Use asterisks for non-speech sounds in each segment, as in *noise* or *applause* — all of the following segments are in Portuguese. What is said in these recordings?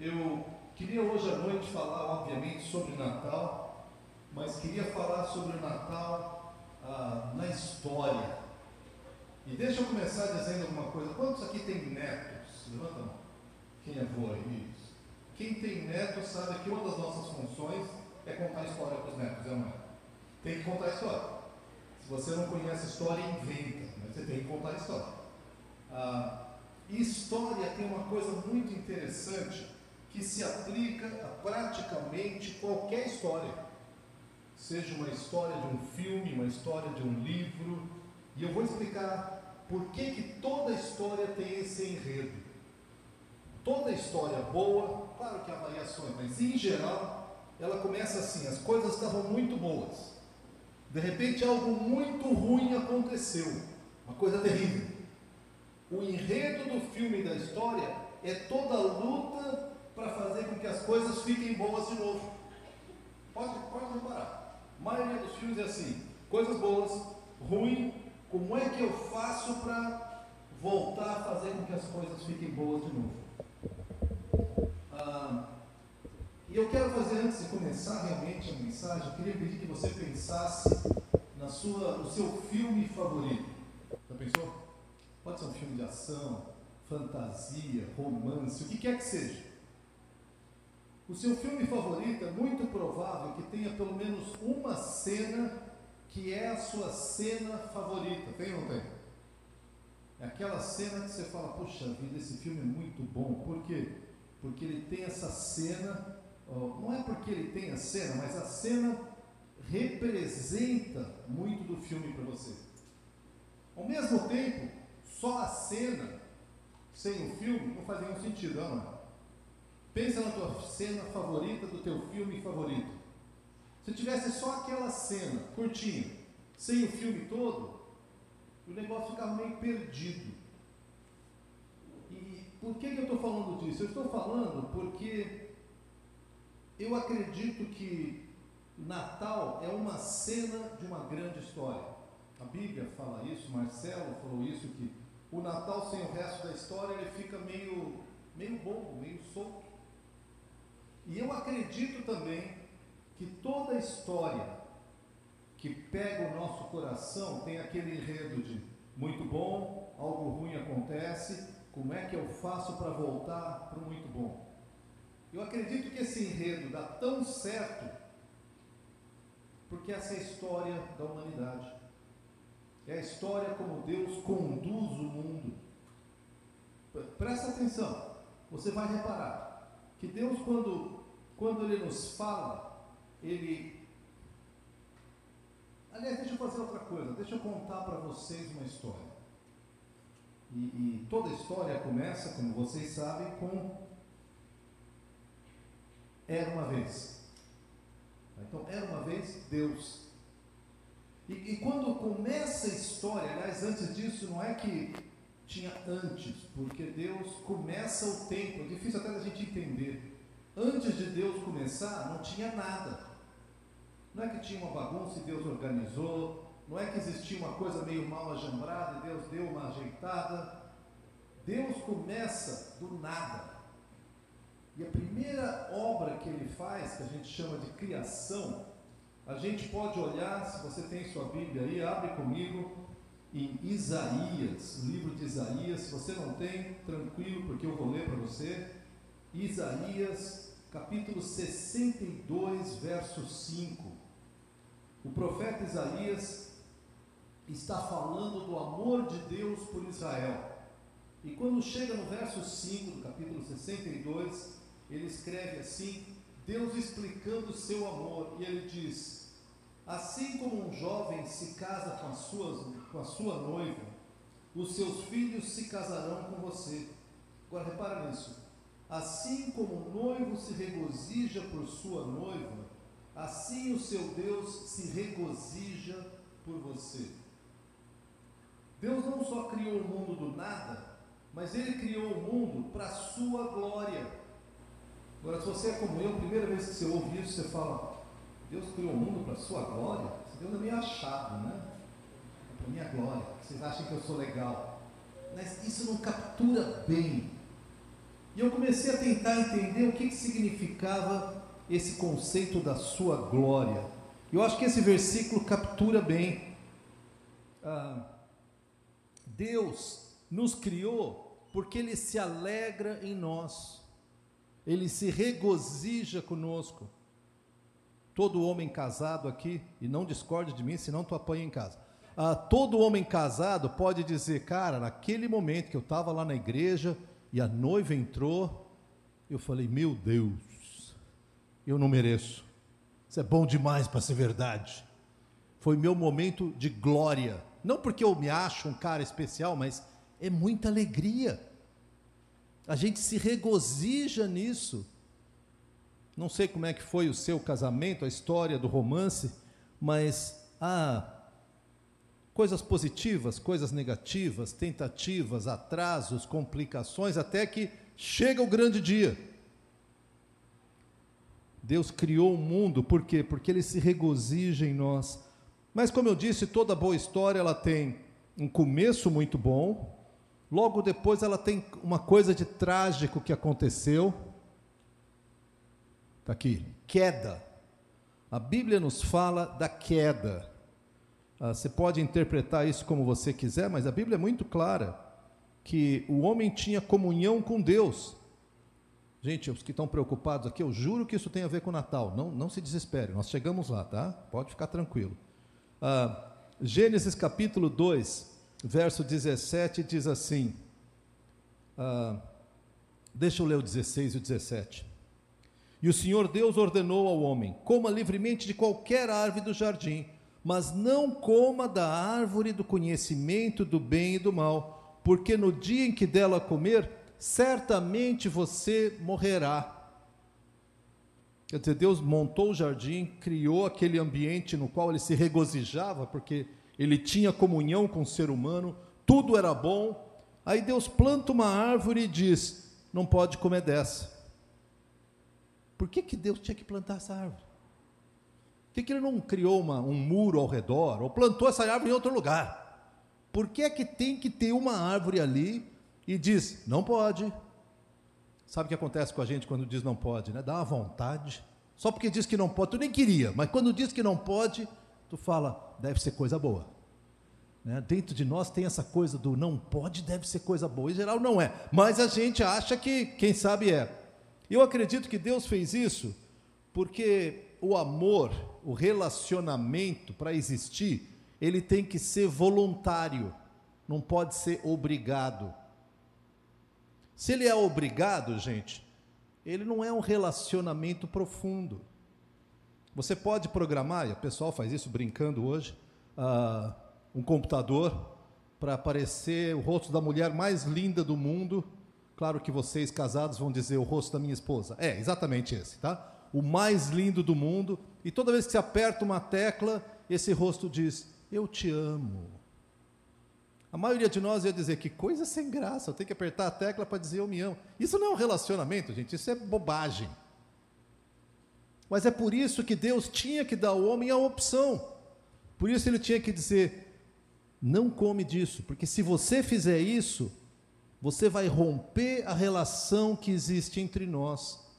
Eu queria hoje à noite falar, obviamente, sobre Natal, mas queria falar sobre o Natal ah, na história. E deixa eu começar dizendo alguma coisa. Quantos aqui tem netos? Levanta a mão. Quem é avô aí? Isso. Quem tem netos sabe que uma das nossas funções é contar história para os netos, é não é? Tem que contar história. Se você não conhece história, inventa. Mas você tem que contar história. Ah, e história tem uma coisa muito interessante que se aplica a praticamente qualquer história. Seja uma história de um filme, uma história de um livro. E eu vou explicar por que, que toda história tem esse enredo. Toda história boa, claro que há variações, mas em geral, ela começa assim: as coisas estavam muito boas. De repente, algo muito ruim aconteceu, uma coisa terrível. O enredo do filme da história é toda a luta para fazer com que as coisas fiquem boas de novo. Pode, pode reparar. A maioria dos filmes é assim: coisas boas, ruim, como é que eu faço para voltar a fazer com que as coisas fiquem boas de novo? Ah, e eu quero fazer, antes de começar realmente a mensagem, eu queria pedir que você pensasse na sua, no seu filme favorito. Já pensou? Pode ser um filme de ação, fantasia, romance, o que quer que seja. O seu filme favorito é muito provável que tenha pelo menos uma cena que é a sua cena favorita. Tem ou não tem? É aquela cena que você fala, puxa vida, esse filme é muito bom. Por quê? Porque ele tem essa cena, não é porque ele tem a cena, mas a cena representa muito do filme para você. Ao mesmo tempo, só a cena, sem o filme, não faz nenhum sentido, não é? Pensa na tua cena favorita do teu filme favorito. Se tivesse só aquela cena, curtinha, sem o filme todo, o negócio ficava meio perdido. E por que, que eu estou falando disso? Eu estou falando porque eu acredito que Natal é uma cena de uma grande história. A Bíblia fala isso, Marcelo falou isso, que o Natal sem o resto da história ele fica meio, meio bobo, meio solto. E eu acredito também que toda história que pega o nosso coração tem aquele enredo de muito bom, algo ruim acontece, como é que eu faço para voltar para o muito bom? Eu acredito que esse enredo dá tão certo porque essa é a história da humanidade. É a história como Deus conduz o mundo. Presta atenção, você vai reparar que Deus, quando, quando Ele nos fala, Ele. Aliás, deixa eu fazer outra coisa, deixa eu contar para vocês uma história. E, e toda história começa, como vocês sabem, com Era uma vez. Então, era uma vez Deus. E, e, quando começa a história, aliás, antes disso, não é que tinha antes, porque Deus começa o tempo, é difícil até da gente entender. Antes de Deus começar, não tinha nada. Não é que tinha uma bagunça e Deus organizou, não é que existia uma coisa meio mal ajambrada e Deus deu uma ajeitada. Deus começa do nada. E a primeira obra que ele faz, que a gente chama de criação, a gente pode olhar, se você tem sua Bíblia aí, abre comigo em Isaías, o livro de Isaías. Se você não tem, tranquilo, porque eu vou ler para você. Isaías, capítulo 62, verso 5. O profeta Isaías está falando do amor de Deus por Israel. E quando chega no verso 5 do capítulo 62, ele escreve assim: Deus explicando o seu amor, e ele diz: Assim como um jovem se casa com a sua, com a sua noiva, os seus filhos se casarão com você. Agora repara nisso. Assim como o noivo se regozija por sua noiva, assim o seu Deus se regozija por você. Deus não só criou o mundo do nada, mas ele criou o mundo para a sua glória. Agora, se você é como eu, primeira vez que você ouve isso, você fala: Deus criou o mundo para a sua glória? Deus é meio achado, né? É para minha glória. Vocês acham que eu sou legal. Mas isso não captura bem E eu comecei a tentar entender o que, que significava esse conceito da sua glória. Eu acho que esse versículo captura bem. Ah, Deus nos criou porque Ele se alegra em nós, Ele se regozija conosco. Todo homem casado aqui, e não discorde de mim, senão tu apanha em casa. Ah, todo homem casado pode dizer, cara, naquele momento que eu estava lá na igreja e a noiva entrou, eu falei, meu Deus, eu não mereço. Isso é bom demais para ser verdade. Foi meu momento de glória. Não porque eu me acho um cara especial, mas é muita alegria. A gente se regozija nisso. Não sei como é que foi o seu casamento, a história do romance, mas há coisas positivas, coisas negativas, tentativas, atrasos, complicações, até que chega o grande dia. Deus criou o mundo, por quê? Porque Ele se regozija em nós. Mas, como eu disse, toda boa história ela tem um começo muito bom, logo depois ela tem uma coisa de trágico que aconteceu. Está aqui, queda. A Bíblia nos fala da queda. Ah, você pode interpretar isso como você quiser, mas a Bíblia é muito clara que o homem tinha comunhão com Deus, Gente, os que estão preocupados aqui, eu juro que isso tem a ver com o Natal. Não, não se desespere, nós chegamos lá, tá? Pode ficar tranquilo. Ah, Gênesis capítulo 2, verso 17, diz assim. Ah, deixa eu ler o 16 e o 17. E o Senhor Deus ordenou ao homem: coma livremente de qualquer árvore do jardim, mas não coma da árvore do conhecimento do bem e do mal, porque no dia em que dela comer, certamente você morrerá. Quer dizer, Deus montou o jardim, criou aquele ambiente no qual ele se regozijava, porque ele tinha comunhão com o ser humano, tudo era bom. Aí Deus planta uma árvore e diz: não pode comer dessa. Por que, que Deus tinha que plantar essa árvore? Por que, ele não criou uma, um muro ao redor, ou plantou essa árvore em outro lugar? Por que é que tem que ter uma árvore ali e diz: não pode. Sabe o que acontece com a gente quando diz não pode, né? Dá uma vontade. Só porque diz que não pode, tu nem queria, mas quando diz que não pode, tu fala, deve ser coisa boa. Né? Dentro de nós tem essa coisa do não pode, deve ser coisa boa. Em geral não é, mas a gente acha que, quem sabe é. Eu acredito que Deus fez isso porque o amor, o relacionamento, para existir, ele tem que ser voluntário, não pode ser obrigado. Se ele é obrigado, gente, ele não é um relacionamento profundo. Você pode programar, e o pessoal faz isso brincando hoje, uh, um computador para aparecer o rosto da mulher mais linda do mundo. Claro que vocês casados vão dizer o rosto da minha esposa. É, exatamente esse, tá? O mais lindo do mundo. E toda vez que você aperta uma tecla, esse rosto diz: Eu te amo. A maioria de nós ia dizer que coisa sem graça, eu tenho que apertar a tecla para dizer eu me amo. Isso não é um relacionamento, gente, isso é bobagem. Mas é por isso que Deus tinha que dar ao homem a opção. Por isso ele tinha que dizer: não come disso, porque se você fizer isso, você vai romper a relação que existe entre nós.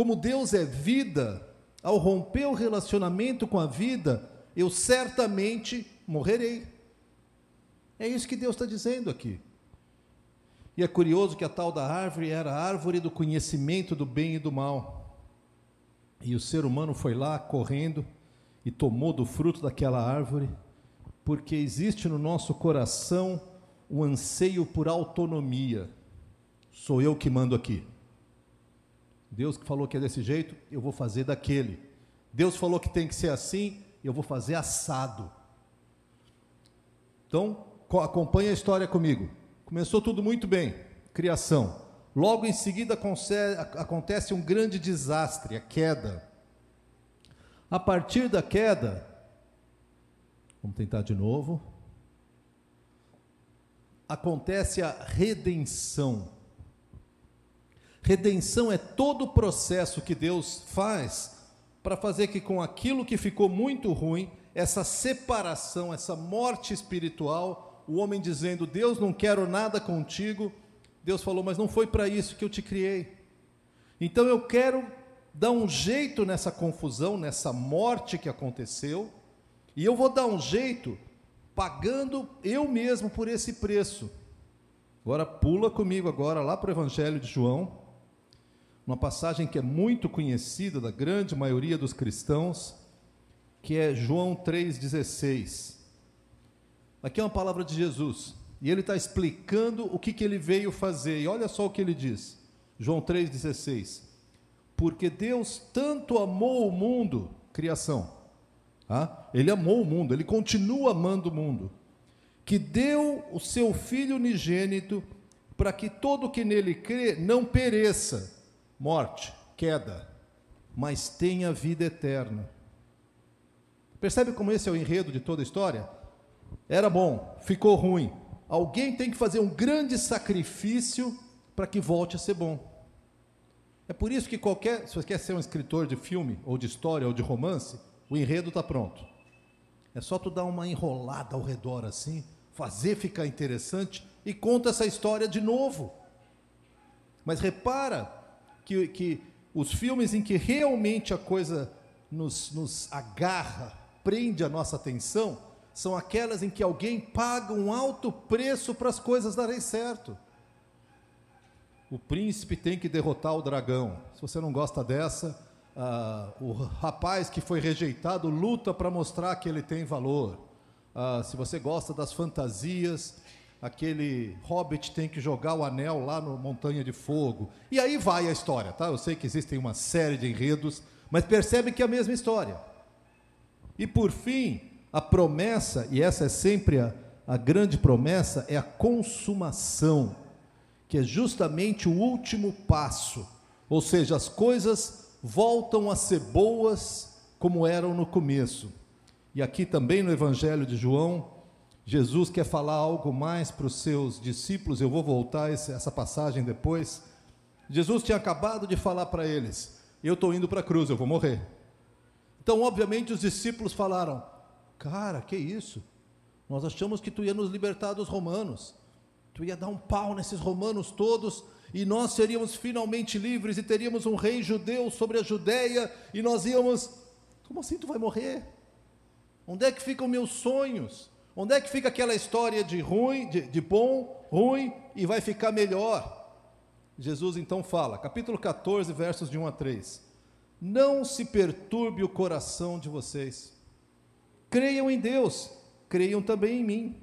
Como Deus é vida, ao romper o relacionamento com a vida, eu certamente morrerei. É isso que Deus está dizendo aqui. E é curioso que a tal da árvore era a árvore do conhecimento do bem e do mal. E o ser humano foi lá correndo e tomou do fruto daquela árvore, porque existe no nosso coração o anseio por autonomia. Sou eu que mando aqui. Deus que falou que é desse jeito, eu vou fazer daquele. Deus falou que tem que ser assim, eu vou fazer assado. Então, acompanhe a história comigo. Começou tudo muito bem, criação. Logo em seguida acontece um grande desastre, a queda. A partir da queda, vamos tentar de novo. Acontece a redenção. Redenção é todo o processo que Deus faz para fazer que com aquilo que ficou muito ruim, essa separação, essa morte espiritual, o homem dizendo: Deus, não quero nada contigo, Deus falou: Mas não foi para isso que eu te criei. Então eu quero dar um jeito nessa confusão, nessa morte que aconteceu, e eu vou dar um jeito pagando eu mesmo por esse preço. Agora pula comigo agora lá para o Evangelho de João, uma passagem que é muito conhecida da grande maioria dos cristãos, que é João 3,16. Aqui é uma palavra de Jesus, e ele está explicando o que, que ele veio fazer, e olha só o que ele diz, João 3,16. Porque Deus tanto amou o mundo, criação, ah, ele amou o mundo, ele continua amando o mundo, que deu o seu Filho unigênito para que todo que nele crê não pereça, morte, queda, mas tenha vida eterna. Percebe como esse é o enredo de toda a história? Era bom, ficou ruim. Alguém tem que fazer um grande sacrifício para que volte a ser bom. É por isso que qualquer, se você quer ser um escritor de filme, ou de história, ou de romance, o enredo está pronto. É só tu dar uma enrolada ao redor assim, fazer ficar interessante e conta essa história de novo. Mas repara que, que os filmes em que realmente a coisa nos, nos agarra, prende a nossa atenção, são aquelas em que alguém paga um alto preço para as coisas darem certo. O príncipe tem que derrotar o dragão. Se você não gosta dessa, ah, o rapaz que foi rejeitado luta para mostrar que ele tem valor. Ah, se você gosta das fantasias, aquele hobbit tem que jogar o anel lá no Montanha de Fogo. E aí vai a história, tá? Eu sei que existem uma série de enredos, mas percebe que é a mesma história. E por fim, a promessa, e essa é sempre a, a grande promessa, é a consumação, que é justamente o último passo. Ou seja, as coisas voltam a ser boas como eram no começo. E aqui também no Evangelho de João, Jesus quer falar algo mais para os seus discípulos, eu vou voltar essa passagem depois. Jesus tinha acabado de falar para eles: Eu estou indo para a cruz, eu vou morrer. Então, obviamente, os discípulos falaram: Cara, que isso? Nós achamos que tu ia nos libertar dos romanos, tu ia dar um pau nesses romanos todos e nós seríamos finalmente livres e teríamos um rei judeu sobre a Judéia e nós íamos. Como assim tu vai morrer? Onde é que ficam meus sonhos? Onde é que fica aquela história de ruim, de, de bom, ruim e vai ficar melhor? Jesus então fala, capítulo 14, versos de 1 a 3. Não se perturbe o coração de vocês. Creiam em Deus, creiam também em mim.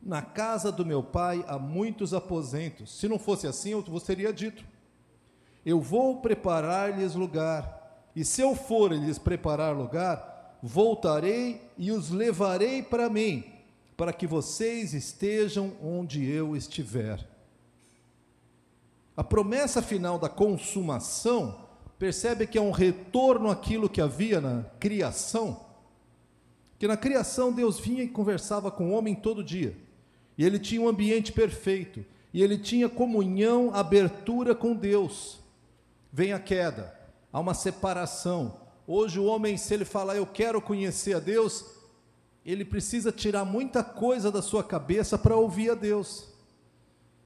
Na casa do meu pai há muitos aposentos. Se não fosse assim, eu vos teria dito: Eu vou preparar-lhes lugar, e se eu for lhes preparar lugar, voltarei e os levarei para mim, para que vocês estejam onde eu estiver. A promessa final da consumação, percebe que é um retorno àquilo que havia na criação. Que na criação Deus vinha e conversava com o homem todo dia e ele tinha um ambiente perfeito, e ele tinha comunhão, abertura com Deus. Vem a queda, há uma separação. Hoje o homem, se ele falar eu quero conhecer a Deus, ele precisa tirar muita coisa da sua cabeça para ouvir a Deus.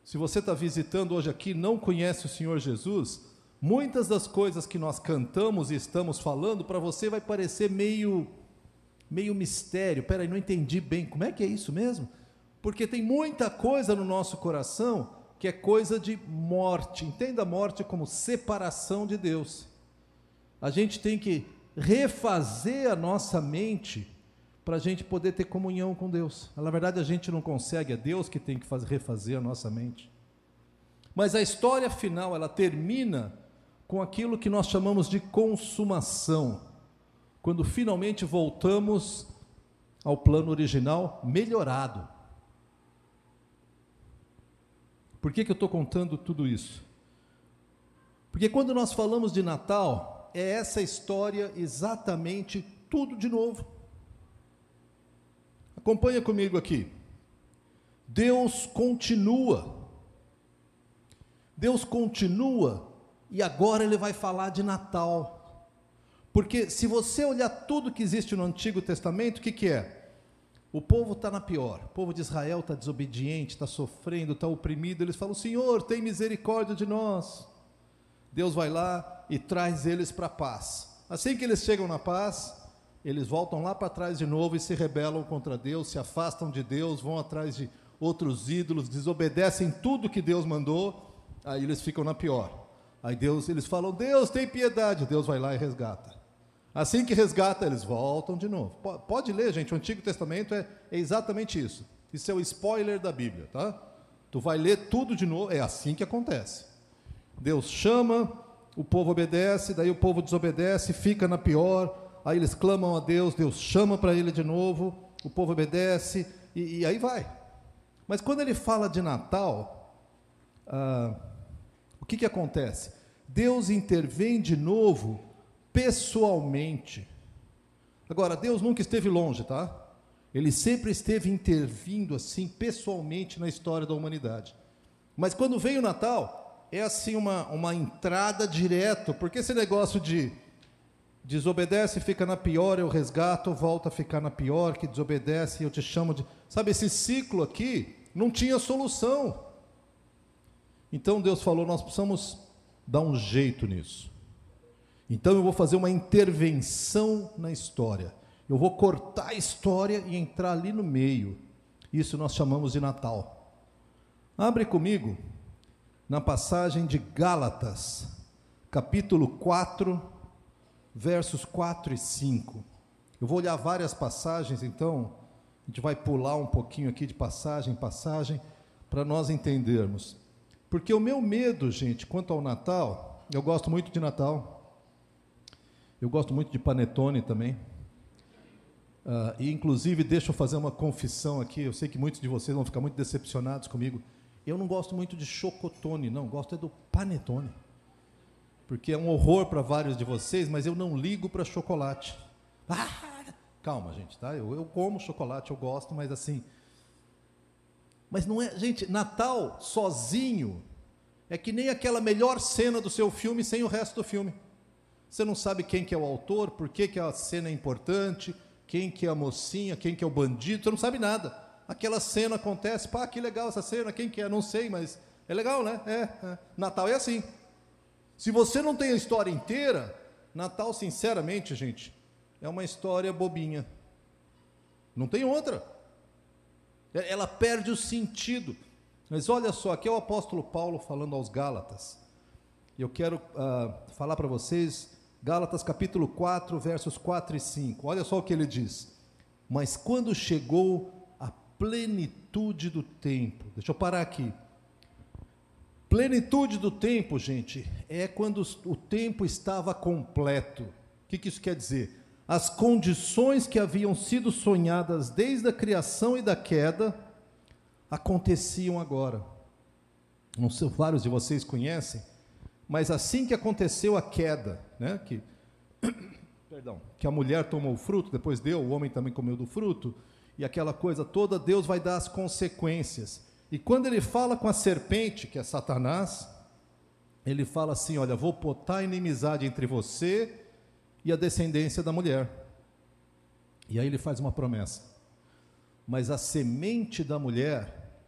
Se você está visitando hoje aqui não conhece o Senhor Jesus, muitas das coisas que nós cantamos e estamos falando para você vai parecer meio meio mistério. Peraí, não entendi bem. Como é que é isso mesmo? porque tem muita coisa no nosso coração que é coisa de morte. Entenda a morte como separação de Deus. A gente tem que refazer a nossa mente para a gente poder ter comunhão com Deus. Na verdade, a gente não consegue, é Deus que tem que fazer, refazer a nossa mente. Mas a história final, ela termina com aquilo que nós chamamos de consumação. Quando finalmente voltamos ao plano original melhorado. Por que, que eu estou contando tudo isso? Porque quando nós falamos de Natal, é essa história exatamente tudo de novo. Acompanha comigo aqui. Deus continua. Deus continua e agora ele vai falar de Natal. Porque se você olhar tudo que existe no Antigo Testamento, o que, que é? O povo está na pior. O povo de Israel está desobediente, está sofrendo, está oprimido. Eles falam: Senhor, tem misericórdia de nós. Deus vai lá e traz eles para a paz. Assim que eles chegam na paz, eles voltam lá para trás de novo e se rebelam contra Deus, se afastam de Deus, vão atrás de outros ídolos, desobedecem tudo que Deus mandou, aí eles ficam na pior. Aí Deus, eles falam: "Deus, tem piedade". Deus vai lá e resgata. Assim que resgata, eles voltam de novo. Pode ler, gente, o Antigo Testamento é, é exatamente isso. Isso é o spoiler da Bíblia, tá? Tu vai ler tudo de novo, é assim que acontece. Deus chama, o povo obedece, daí o povo desobedece, fica na pior, aí eles clamam a Deus, Deus chama para ele de novo, o povo obedece, e, e, aí vai. Mas quando ele fala de Natal, ah, o que, que acontece? Deus intervém de novo pessoalmente. Agora, Deus nunca esteve longe, tá? Ele sempre esteve intervindo assim pessoalmente na história da humanidade. Mas quando veio o Natal, é assim uma, uma entrada direto, porque esse negócio de desobedece fica na pior, eu resgato, volta a ficar na pior, que desobedece eu te chamo de. Sabe, esse ciclo aqui não tinha solução. Então Deus falou: nós precisamos dar um jeito nisso. Então eu vou fazer uma intervenção na história. Eu vou cortar a história e entrar ali no meio. Isso nós chamamos de Natal. Abre comigo na passagem de Gálatas, capítulo 4, versos 4 e 5. Eu vou olhar várias passagens, então a gente vai pular um pouquinho aqui de passagem em passagem para nós entendermos. Porque o meu medo, gente, quanto ao Natal, eu gosto muito de Natal. Eu gosto muito de panetone também. Uh, e inclusive, deixa eu fazer uma confissão aqui. Eu sei que muitos de vocês vão ficar muito decepcionados comigo. Eu não gosto muito de chocotone, não. Gosto é do panetone. Porque é um horror para vários de vocês, mas eu não ligo para chocolate. Ah, calma, gente, tá? Eu, eu como chocolate, eu gosto, mas assim. Mas não é. Gente, Natal sozinho é que nem aquela melhor cena do seu filme sem o resto do filme. Você não sabe quem que é o autor, por que, que a cena é importante, quem que é a mocinha, quem que é o bandido, você não sabe nada. Aquela cena acontece, pá, que legal essa cena, quem que é, não sei, mas é legal, né? É, é. Natal é assim. Se você não tem a história inteira, Natal, sinceramente, gente, é uma história bobinha. Não tem outra. É, ela perde o sentido. Mas olha só, aqui é o apóstolo Paulo falando aos Gálatas. Eu quero uh, falar para vocês Gálatas capítulo 4, versos 4 e 5. Olha só o que ele diz. Mas quando chegou plenitude do tempo, deixa eu parar aqui. Plenitude do tempo, gente, é quando o tempo estava completo. O que, que isso quer dizer? As condições que haviam sido sonhadas desde a criação e da queda aconteciam agora. Não sei, vários de vocês conhecem, mas assim que aconteceu a queda, né, que, *coughs* perdão, que a mulher tomou o fruto, depois deu, o homem também comeu do fruto, e aquela coisa toda, Deus vai dar as consequências. E quando ele fala com a serpente, que é Satanás, ele fala assim: Olha, vou botar inimizade entre você e a descendência da mulher. E aí ele faz uma promessa: Mas a semente da mulher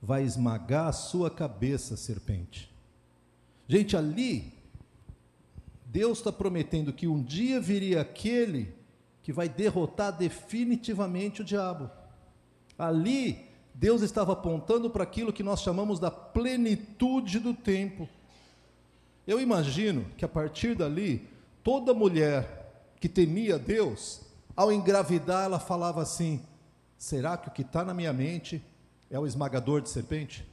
vai esmagar a sua cabeça, serpente. Gente, ali, Deus está prometendo que um dia viria aquele que vai derrotar definitivamente o diabo. Ali, Deus estava apontando para aquilo que nós chamamos da plenitude do tempo. Eu imagino que a partir dali, toda mulher que temia Deus, ao engravidar, ela falava assim: será que o que está na minha mente é o esmagador de serpente?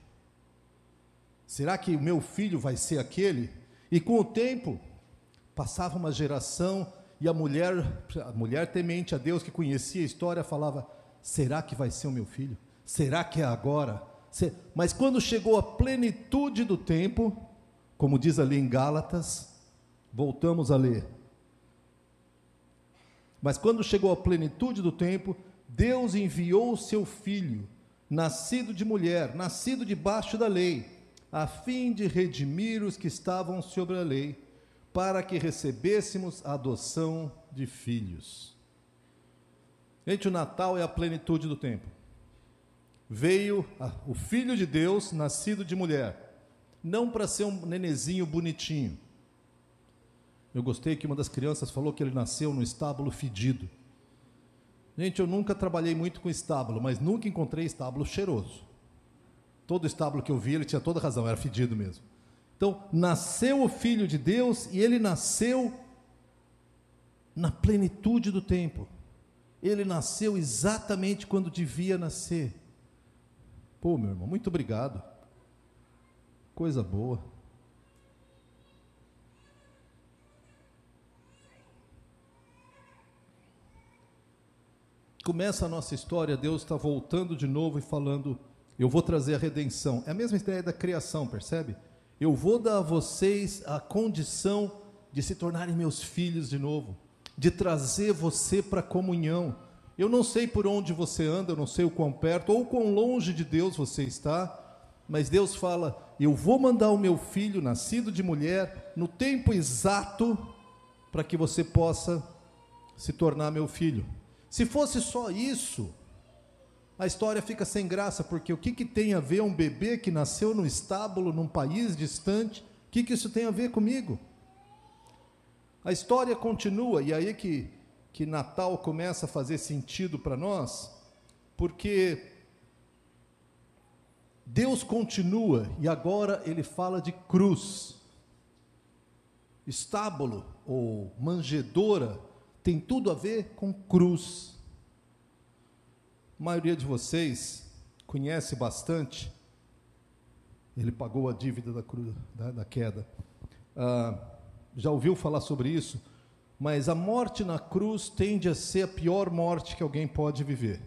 Será que o meu filho vai ser aquele? E com o tempo, passava uma geração e a mulher, a mulher temente a Deus que conhecia a história, falava: será que vai ser o meu filho? Será que é agora? Mas quando chegou a plenitude do tempo, como diz ali em Gálatas, voltamos a ler. Mas quando chegou a plenitude do tempo, Deus enviou o seu filho, nascido de mulher, nascido debaixo da lei, a fim de redimir os que estavam sobre a lei, para que recebêssemos a adoção de filhos. Gente, o Natal é a plenitude do tempo. Veio a, o Filho de Deus, nascido de mulher, não para ser um nenezinho bonitinho. Eu gostei que uma das crianças falou que ele nasceu no estábulo fedido. Gente, eu nunca trabalhei muito com estábulo, mas nunca encontrei estábulo cheiroso. Todo estábulo que eu vi, ele tinha toda razão, era fedido mesmo. Então, nasceu o Filho de Deus e ele nasceu na plenitude do tempo. Ele nasceu exatamente quando devia nascer. Pô, meu irmão, muito obrigado. Coisa boa. Começa a nossa história, Deus está voltando de novo e falando: Eu vou trazer a redenção. É a mesma ideia da criação, percebe? Eu vou dar a vocês a condição de se tornarem meus filhos de novo de trazer você para a comunhão. Eu não sei por onde você anda, eu não sei o quão perto ou quão longe de Deus você está, mas Deus fala: Eu vou mandar o meu filho, nascido de mulher, no tempo exato, para que você possa se tornar meu filho. Se fosse só isso, a história fica sem graça, porque o que, que tem a ver um bebê que nasceu no estábulo, num país distante? O que, que isso tem a ver comigo? A história continua, e aí que, que Natal começa a fazer sentido para nós, porque Deus continua e agora ele fala de cruz. Estábulo ou manjedora tem tudo a ver com cruz. Maioria de vocês conhece bastante. Ele pagou a dívida da, cruz, da, da queda. Ah, já ouviu falar sobre isso, mas a morte na cruz tende a ser a pior morte que alguém pode viver,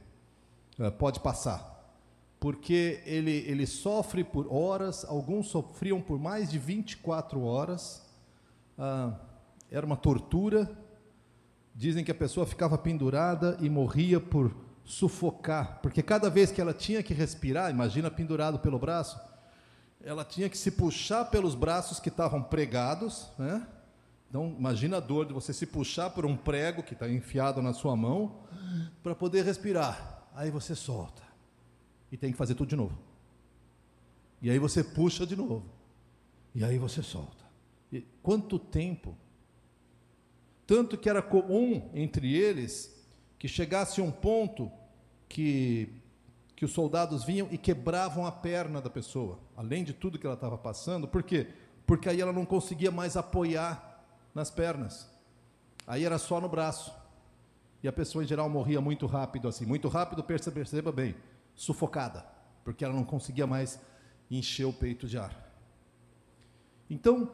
eh, pode passar, porque ele, ele sofre por horas, alguns sofriam por mais de 24 horas, ah, era uma tortura. Dizem que a pessoa ficava pendurada e morria por sufocar, porque cada vez que ela tinha que respirar, imagina pendurado pelo braço, ela tinha que se puxar pelos braços que estavam pregados, né? Então, imagina a dor de você se puxar por um prego que está enfiado na sua mão para poder respirar. Aí você solta. E tem que fazer tudo de novo. E aí você puxa de novo. E aí você solta. E quanto tempo? Tanto que era comum entre eles que chegasse um ponto que, que os soldados vinham e quebravam a perna da pessoa, além de tudo que ela estava passando. Por quê? Porque aí ela não conseguia mais apoiar nas pernas. Aí era só no braço. E a pessoa em geral morria muito rápido assim, muito rápido, perceba, perceba bem, sufocada, porque ela não conseguia mais encher o peito de ar. Então,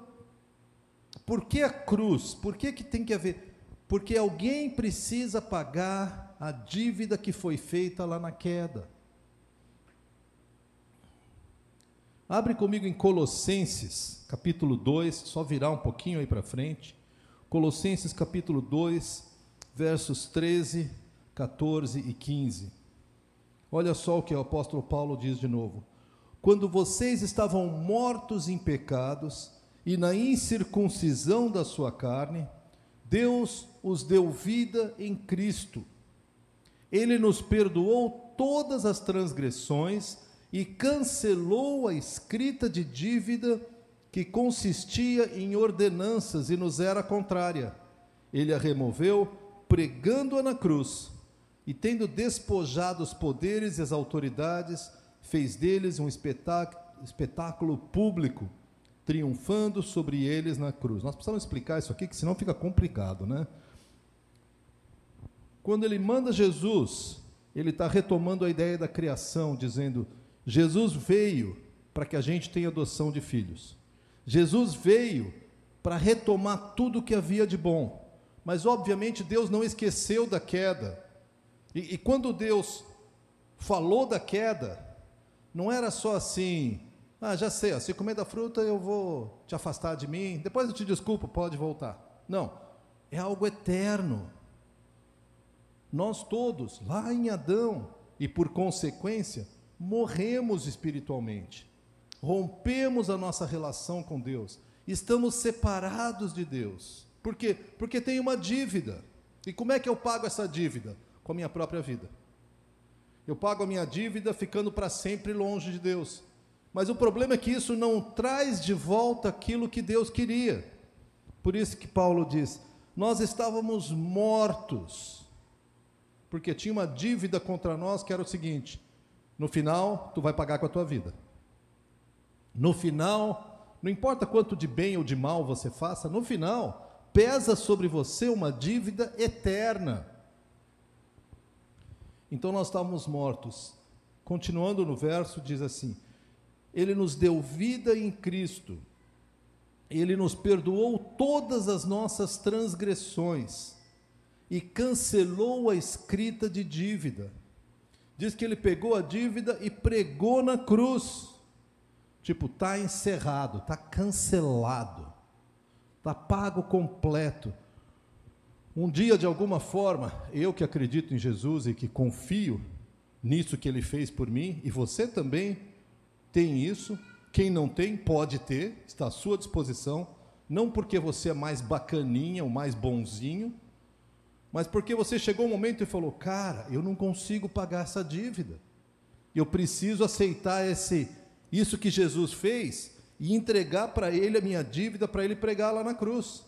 por que a cruz? Por que, que tem que haver? Porque alguém precisa pagar a dívida que foi feita lá na queda. Abre comigo em Colossenses, capítulo 2, só virar um pouquinho aí para frente. Colossenses, capítulo 2, versos 13, 14 e 15. Olha só o que o apóstolo Paulo diz de novo. Quando vocês estavam mortos em pecados e na incircuncisão da sua carne, Deus os deu vida em Cristo. Ele nos perdoou todas as transgressões e cancelou a escrita de dívida que consistia em ordenanças e nos era contrária. Ele a removeu, pregando-a na cruz, e tendo despojado os poderes e as autoridades, fez deles um espetáculo público, triunfando sobre eles na cruz. Nós precisamos explicar isso aqui, que senão fica complicado, né? Quando ele manda Jesus, ele está retomando a ideia da criação, dizendo: Jesus veio para que a gente tenha adoção de filhos. Jesus veio para retomar tudo o que havia de bom. Mas, obviamente, Deus não esqueceu da queda. E, e quando Deus falou da queda, não era só assim, ah, já sei, ó, se comer da fruta eu vou te afastar de mim, depois eu te desculpo, pode voltar. Não, é algo eterno. Nós todos, lá em Adão, e por consequência, morremos espiritualmente, rompemos a nossa relação com Deus, estamos separados de Deus. Por quê? Porque tem uma dívida. E como é que eu pago essa dívida? com a minha própria vida. Eu pago a minha dívida ficando para sempre longe de Deus. Mas o problema é que isso não traz de volta aquilo que Deus queria. Por isso que Paulo diz: Nós estávamos mortos, porque tinha uma dívida contra nós que era o seguinte: no final, tu vai pagar com a tua vida. No final, não importa quanto de bem ou de mal você faça, no final, pesa sobre você uma dívida eterna. Então nós estávamos mortos. Continuando no verso, diz assim: Ele nos deu vida em Cristo, Ele nos perdoou todas as nossas transgressões e cancelou a escrita de dívida. Diz que Ele pegou a dívida e pregou na cruz. Tipo, está encerrado, está cancelado, está pago completo. Um dia, de alguma forma, eu que acredito em Jesus e que confio nisso que ele fez por mim, e você também tem isso. Quem não tem, pode ter, está à sua disposição. Não porque você é mais bacaninha ou mais bonzinho, mas porque você chegou um momento e falou: Cara, eu não consigo pagar essa dívida. Eu preciso aceitar esse, isso que Jesus fez e entregar para Ele a minha dívida, para Ele pregar lá na cruz.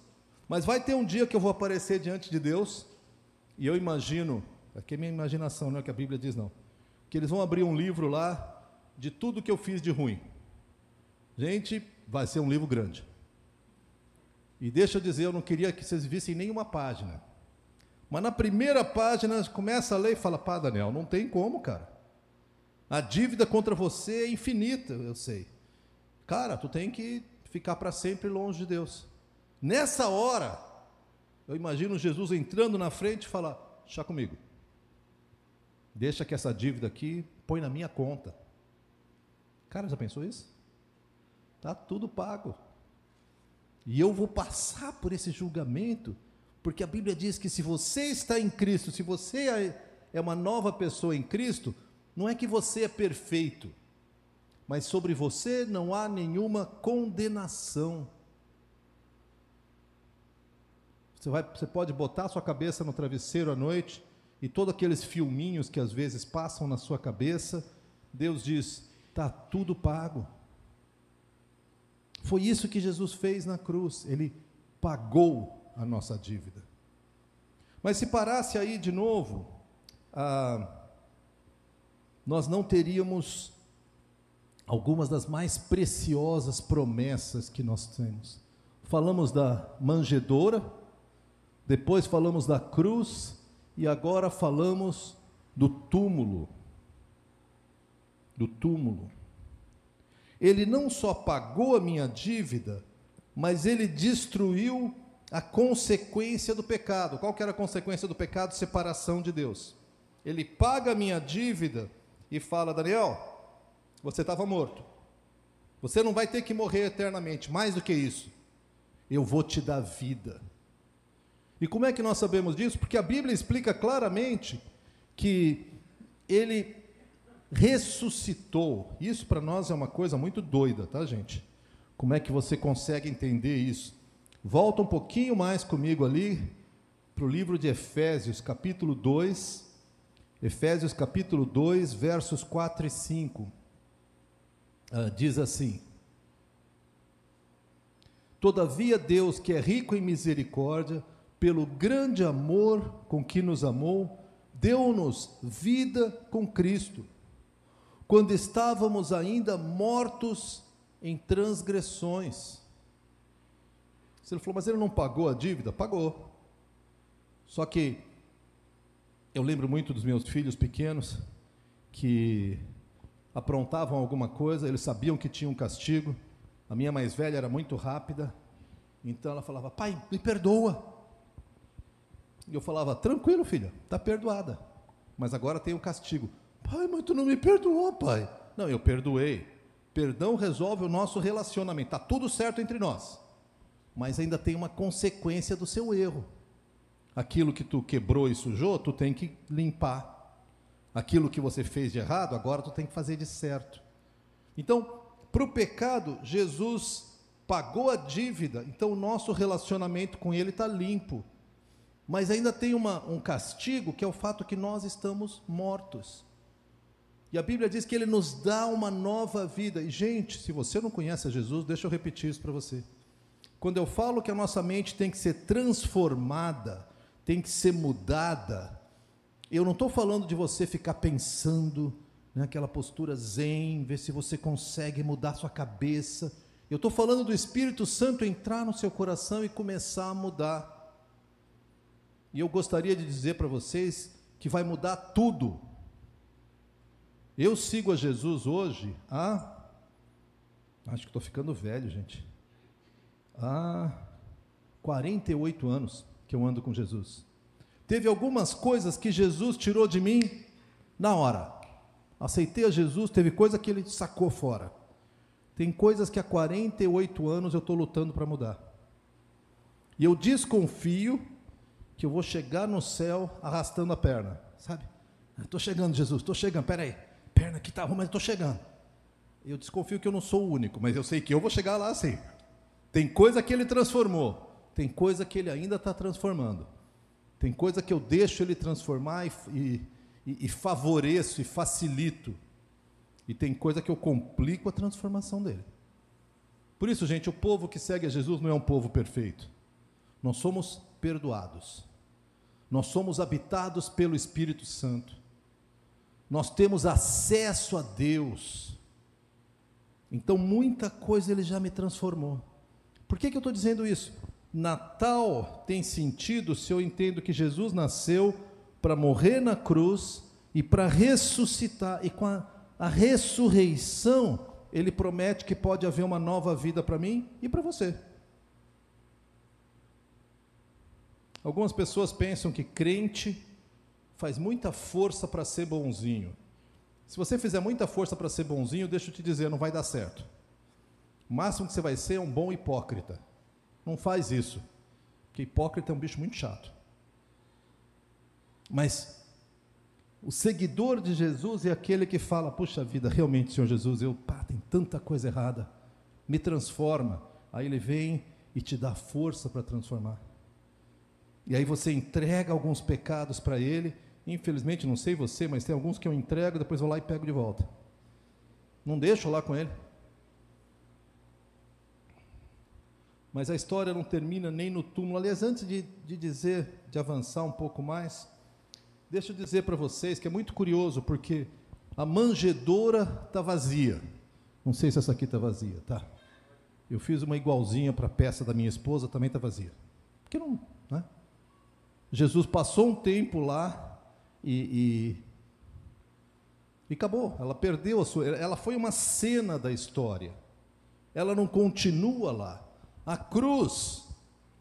Mas vai ter um dia que eu vou aparecer diante de Deus, e eu imagino, aqui é minha imaginação, não é o que a Bíblia diz, não, que eles vão abrir um livro lá de tudo que eu fiz de ruim. Gente, vai ser um livro grande. E deixa eu dizer, eu não queria que vocês vissem nenhuma página. Mas na primeira página começa a ler e fala: pá, Daniel, não tem como, cara. A dívida contra você é infinita, eu sei. Cara, tu tem que ficar para sempre longe de Deus. Nessa hora, eu imagino Jesus entrando na frente e falar: chá comigo. Deixa que essa dívida aqui põe na minha conta. Cara, já pensou isso? Tá tudo pago. E eu vou passar por esse julgamento, porque a Bíblia diz que se você está em Cristo, se você é, é uma nova pessoa em Cristo, não é que você é perfeito, mas sobre você não há nenhuma condenação. Você, vai, você pode botar sua cabeça no travesseiro à noite e todos aqueles filminhos que às vezes passam na sua cabeça, Deus diz: está tudo pago. Foi isso que Jesus fez na cruz, ele pagou a nossa dívida. Mas se parasse aí de novo, ah, nós não teríamos algumas das mais preciosas promessas que nós temos. Falamos da manjedoura, depois falamos da cruz e agora falamos do túmulo. Do túmulo. Ele não só pagou a minha dívida, mas ele destruiu a consequência do pecado. Qual que era a consequência do pecado? Separação de Deus. Ele paga a minha dívida e fala: Daniel, você estava morto. Você não vai ter que morrer eternamente. Mais do que isso, eu vou te dar vida. E como é que nós sabemos disso? Porque a Bíblia explica claramente que ele ressuscitou. Isso para nós é uma coisa muito doida, tá, gente? Como é que você consegue entender isso? Volta um pouquinho mais comigo ali para o livro de Efésios, capítulo 2. Efésios, capítulo 2, versos 4 e 5. Ah, diz assim: Todavia, Deus, que é rico em misericórdia, pelo grande amor com que nos amou, deu-nos vida com Cristo, quando estávamos ainda mortos em transgressões. Você falou, mas ele não pagou a dívida? Pagou. Só que eu lembro muito dos meus filhos pequenos que aprontavam alguma coisa, eles sabiam que tinha um castigo. A minha mais velha era muito rápida, então ela falava: Pai, me perdoa. E eu falava: Tranquilo, filha, está perdoada. Mas agora tem um castigo. Pai, mas tu não me perdoou, pai. Não, eu perdoei. Perdão resolve o nosso relacionamento. Está tudo certo entre nós. Mas ainda tem uma consequência do seu erro. Aquilo que tu quebrou e sujou, tu tem que limpar. Aquilo que você fez de errado, agora tu tem que fazer de certo. Então, para o pecado, Jesus pagou a dívida, então o nosso relacionamento com Ele está limpo. Mas ainda tem uma, um castigo que é o fato que nós estamos mortos. E a Bíblia diz que ele nos dá uma nova vida. E, gente, se você não conhece a Jesus, deixa eu repetir isso para você. Quando eu falo que a nossa mente tem que ser transformada, tem que ser mudada, eu não estou falando de você ficar pensando naquela postura zen, ver se você consegue mudar sua cabeça. Eu estou falando do Espírito Santo entrar no seu coração e começar a mudar. E eu gostaria de dizer para vocês que vai mudar tudo eu sigo a Jesus hoje há. Acho que estou ficando velho, gente. Há 48 anos que eu ando com Jesus. Teve algumas coisas que Jesus tirou de mim na hora. Aceitei a Jesus, teve coisa que ele sacou fora. Tem coisas que há 48 anos eu estou lutando para mudar. E eu desconfio que eu vou chegar no céu arrastando a perna, sabe? Estou chegando, Jesus, estou chegando, peraí perna está ruim, mas estou chegando. Eu desconfio que eu não sou o único, mas eu sei que eu vou chegar lá sim. Tem coisa que ele transformou, tem coisa que ele ainda está transformando. Tem coisa que eu deixo ele transformar e, e, e favoreço e facilito. E tem coisa que eu complico a transformação dele. Por isso, gente, o povo que segue a Jesus não é um povo perfeito. Nós somos perdoados. Nós somos habitados pelo Espírito Santo nós temos acesso a Deus. Então, muita coisa Ele já me transformou. Por que, que eu estou dizendo isso? Natal tem sentido se eu entendo que Jesus nasceu para morrer na cruz e para ressuscitar, e com a, a ressurreição, Ele promete que pode haver uma nova vida para mim e para você. Algumas pessoas pensam que crente faz muita força para ser bonzinho. Se você fizer muita força para ser bonzinho, deixa eu te dizer, não vai dar certo. O máximo que você vai ser é um bom hipócrita. Não faz isso. Porque hipócrita é um bicho muito chato. Mas o seguidor de Jesus é aquele que fala: Puxa vida, realmente, Senhor Jesus, eu pá, tem tanta coisa errada, me transforma. Aí ele vem e te dá força para transformar. E aí você entrega alguns pecados para ele Infelizmente, não sei você, mas tem alguns que eu entrego, depois vou lá e pego de volta. Não deixo lá com ele. Mas a história não termina nem no túmulo. Aliás, antes de, de dizer, de avançar um pouco mais, deixa eu dizer para vocês que é muito curioso, porque a manjedoura está vazia. Não sei se essa aqui está vazia, tá? Eu fiz uma igualzinha para a peça da minha esposa, também está vazia. Porque não, né? Jesus passou um tempo lá e, e, e acabou. Ela perdeu a sua. Ela foi uma cena da história. Ela não continua lá. A cruz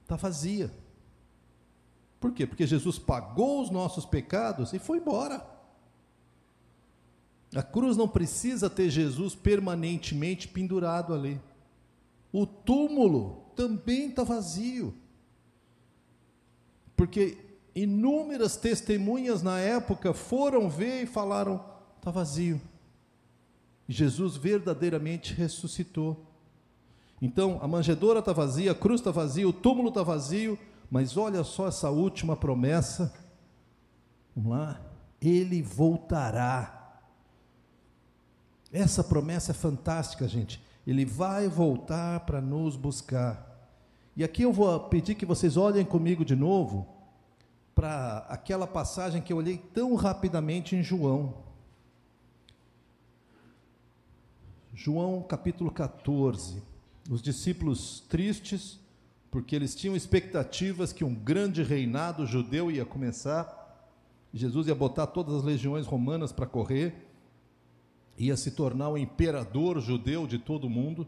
está vazia. Por quê? Porque Jesus pagou os nossos pecados e foi embora. A cruz não precisa ter Jesus permanentemente pendurado ali. O túmulo também está vazio. Porque inúmeras testemunhas na época foram ver e falaram: está vazio. Jesus verdadeiramente ressuscitou. Então, a manjedoura está vazia, a cruz está vazia, o túmulo está vazio, mas olha só essa última promessa. Vamos lá. Ele voltará. Essa promessa é fantástica, gente. Ele vai voltar para nos buscar. E aqui eu vou pedir que vocês olhem comigo de novo para aquela passagem que eu olhei tão rapidamente em João. João capítulo 14. Os discípulos tristes, porque eles tinham expectativas que um grande reinado judeu ia começar, Jesus ia botar todas as legiões romanas para correr, ia se tornar o imperador judeu de todo o mundo.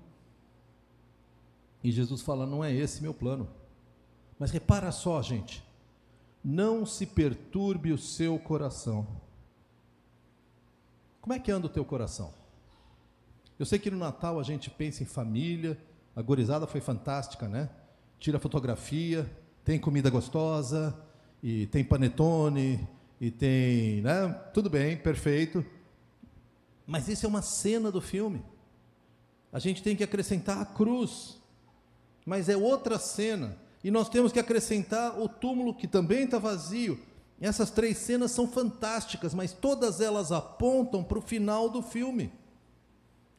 E Jesus fala: não é esse meu plano. Mas repara só, gente, não se perturbe o seu coração. Como é que anda o teu coração? Eu sei que no Natal a gente pensa em família, a gorizada foi fantástica, né? Tira fotografia, tem comida gostosa, e tem panetone, e tem, né? Tudo bem, perfeito. Mas isso é uma cena do filme. A gente tem que acrescentar a cruz. Mas é outra cena e nós temos que acrescentar o túmulo que também está vazio. Essas três cenas são fantásticas, mas todas elas apontam para o final do filme,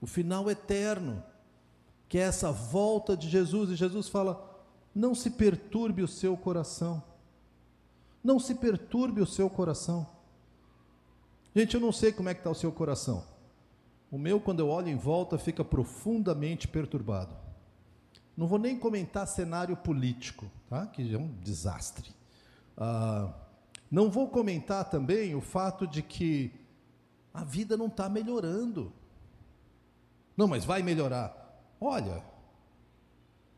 o final eterno, que é essa volta de Jesus. E Jesus fala: não se perturbe o seu coração, não se perturbe o seu coração. Gente, eu não sei como é que está o seu coração. O meu, quando eu olho em volta, fica profundamente perturbado. Não vou nem comentar cenário político, tá? que é um desastre. Ah, não vou comentar também o fato de que a vida não está melhorando. Não, mas vai melhorar. Olha,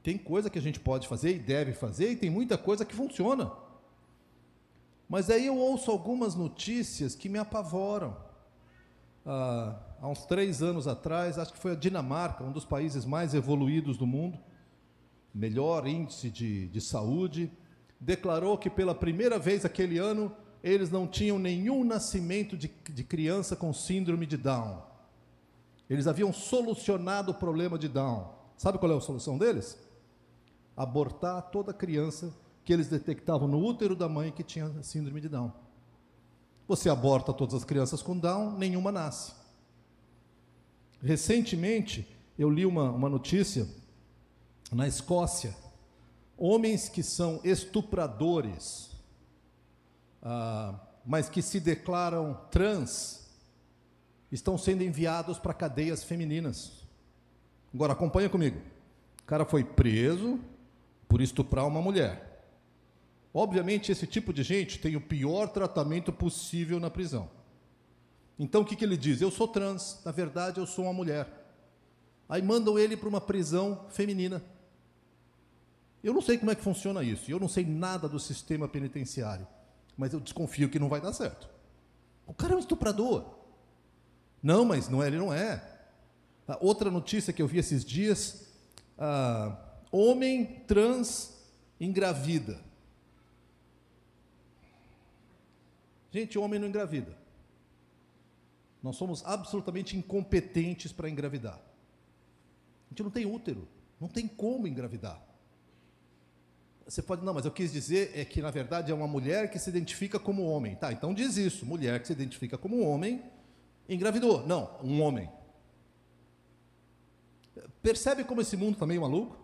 tem coisa que a gente pode fazer e deve fazer, e tem muita coisa que funciona. Mas aí eu ouço algumas notícias que me apavoram. Ah, há uns três anos atrás, acho que foi a Dinamarca, um dos países mais evoluídos do mundo, melhor índice de, de saúde, declarou que pela primeira vez aquele ano eles não tinham nenhum nascimento de, de criança com síndrome de Down. Eles haviam solucionado o problema de Down. Sabe qual é a solução deles? Abortar toda criança que eles detectavam no útero da mãe que tinha síndrome de Down. Você aborta todas as crianças com Down, nenhuma nasce. Recentemente, eu li uma, uma notícia na Escócia: homens que são estupradores, ah, mas que se declaram trans, estão sendo enviados para cadeias femininas. Agora, acompanha comigo. O cara foi preso por estuprar uma mulher. Obviamente, esse tipo de gente tem o pior tratamento possível na prisão. Então, o que, que ele diz? Eu sou trans, na verdade, eu sou uma mulher. Aí mandam ele para uma prisão feminina. Eu não sei como é que funciona isso, eu não sei nada do sistema penitenciário, mas eu desconfio que não vai dar certo. O cara é um estuprador. Não, mas não é, ele não é. outra notícia que eu vi esses dias: ah, homem trans engravida. Gente, homem não engravida. Nós somos absolutamente incompetentes para engravidar. A gente não tem útero, não tem como engravidar. Você pode, não, mas eu quis dizer é que na verdade é uma mulher que se identifica como homem. Tá, então diz isso: mulher que se identifica como homem engravidou. Não, um homem. Percebe como esse mundo está meio maluco?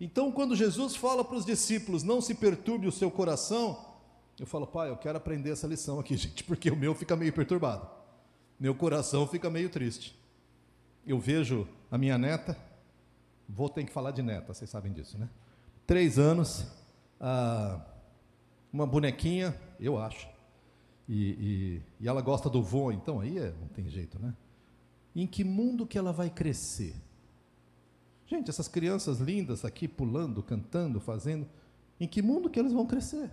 Então, quando Jesus fala para os discípulos: não se perturbe o seu coração, eu falo, pai, eu quero aprender essa lição aqui, *laughs* gente, porque o meu fica meio perturbado. Meu coração fica meio triste. Eu vejo a minha neta, vou ter que falar de neta, vocês sabem disso, né? Três anos, ah, uma bonequinha, eu acho, e, e, e, ela gosta do vô, então aí é, não tem jeito, né? Em que mundo que ela vai crescer? Gente, essas crianças lindas aqui pulando, cantando, fazendo, em que mundo que eles vão crescer?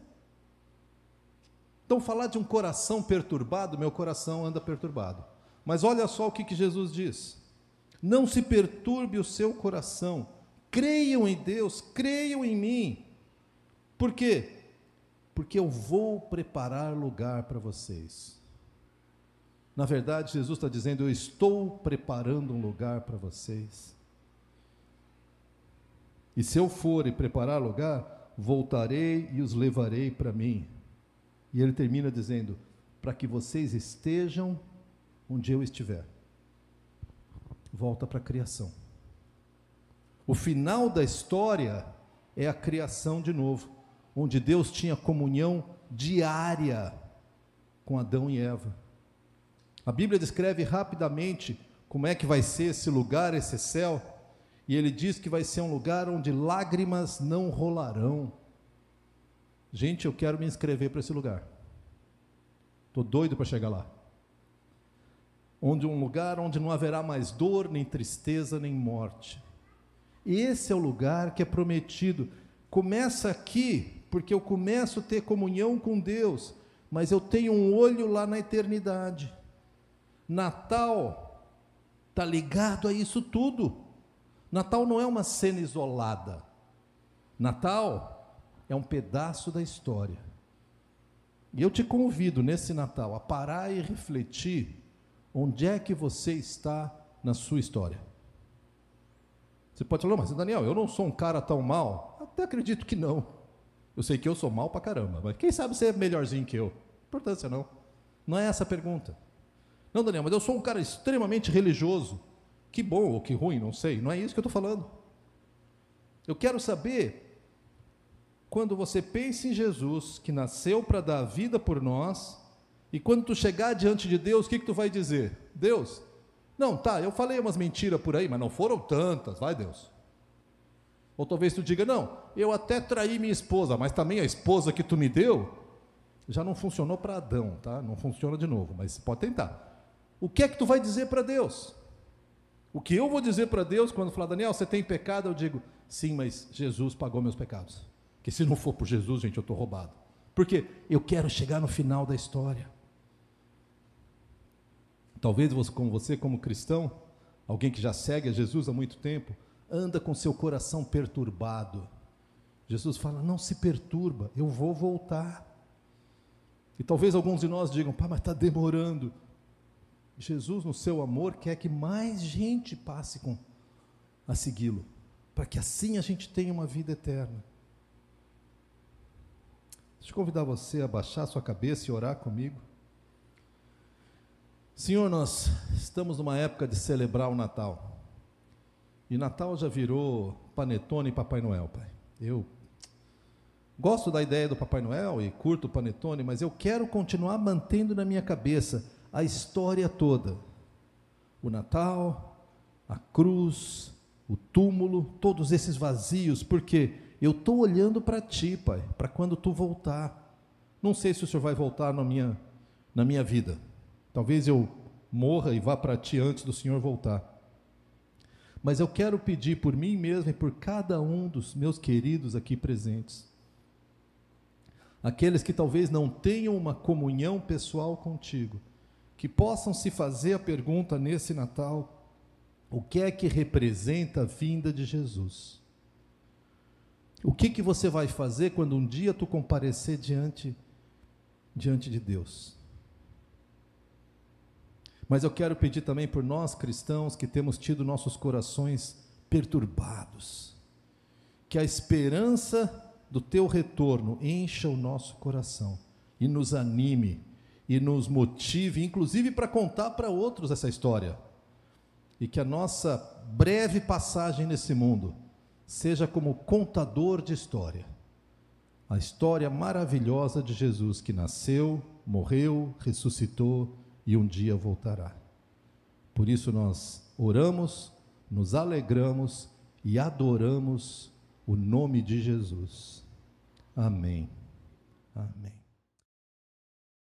Então, falar de um coração perturbado, meu coração anda perturbado. Mas olha só o que, que Jesus diz: Não se perturbe o seu coração, creiam em Deus, creiam em mim. Por quê? Porque eu vou preparar lugar para vocês. Na verdade, Jesus está dizendo: Eu estou preparando um lugar para vocês. E se eu for e preparar lugar, voltarei e os levarei para mim e ele termina dizendo: para que vocês estejam onde eu estiver. Volta para a criação. O final da história é a criação de novo, onde Deus tinha comunhão diária com Adão e Eva. A Bíblia descreve rapidamente como é que vai ser esse lugar, esse céu, e ele diz que vai ser um lugar onde lágrimas não rolarão Gente, eu quero me inscrever para esse lugar. Estou doido para chegar lá. Onde um lugar onde não haverá mais dor, nem tristeza, nem morte. Esse é o lugar que é prometido. Começa aqui, porque eu começo a ter comunhão com Deus, mas eu tenho um olho lá na eternidade. Natal está ligado a isso tudo. Natal não é uma cena isolada. Natal é um pedaço da história. E eu te convido nesse Natal a parar e refletir onde é que você está na sua história. Você pode falar, mas Daniel, eu não sou um cara tão mal. Até acredito que não. Eu sei que eu sou mal pra caramba, mas quem sabe você é melhorzinho que eu? Importância não. Não é essa a pergunta. Não, Daniel, mas eu sou um cara extremamente religioso. Que bom ou que ruim, não sei. Não é isso que eu estou falando. Eu quero saber, quando você pensa em Jesus, que nasceu para dar vida por nós, e quando tu chegar diante de Deus, o que, que tu vai dizer? Deus, não, tá, eu falei umas mentiras por aí, mas não foram tantas, vai Deus. Ou talvez tu diga, não, eu até traí minha esposa, mas também a esposa que tu me deu, já não funcionou para Adão, tá? Não funciona de novo, mas pode tentar. O que é que tu vai dizer para Deus? O que eu vou dizer para Deus quando falar, Daniel, você tem pecado? Eu digo, sim, mas Jesus pagou meus pecados. Que se não for por Jesus, gente, eu estou roubado. Porque eu quero chegar no final da história. Talvez você, como você, como cristão, alguém que já segue a Jesus há muito tempo, anda com seu coração perturbado. Jesus fala: não se perturba, eu vou voltar. E talvez alguns de nós digam: pá, mas está demorando. Jesus, no seu amor, quer que mais gente passe com, a segui-lo, para que assim a gente tenha uma vida eterna. Deixa eu convidar você a baixar sua cabeça e orar comigo. Senhor, nós estamos numa época de celebrar o Natal. E Natal já virou panetone e Papai Noel, Pai. Eu gosto da ideia do Papai Noel e curto o panetone, mas eu quero continuar mantendo na minha cabeça a história toda. O Natal, a cruz, o túmulo, todos esses vazios, porque eu estou olhando para ti, Pai, para quando tu voltar. Não sei se o Senhor vai voltar na minha, na minha vida. Talvez eu morra e vá para ti antes do Senhor voltar. Mas eu quero pedir por mim mesmo e por cada um dos meus queridos aqui presentes. Aqueles que talvez não tenham uma comunhão pessoal contigo, que possam se fazer a pergunta nesse Natal: o que é que representa a vinda de Jesus? O que que você vai fazer quando um dia tu comparecer diante diante de Deus? Mas eu quero pedir também por nós cristãos que temos tido nossos corações perturbados, que a esperança do teu retorno encha o nosso coração e nos anime e nos motive, inclusive para contar para outros essa história. E que a nossa breve passagem nesse mundo seja como contador de história. A história maravilhosa de Jesus que nasceu, morreu, ressuscitou e um dia voltará. Por isso nós oramos, nos alegramos e adoramos o nome de Jesus. Amém. Amém.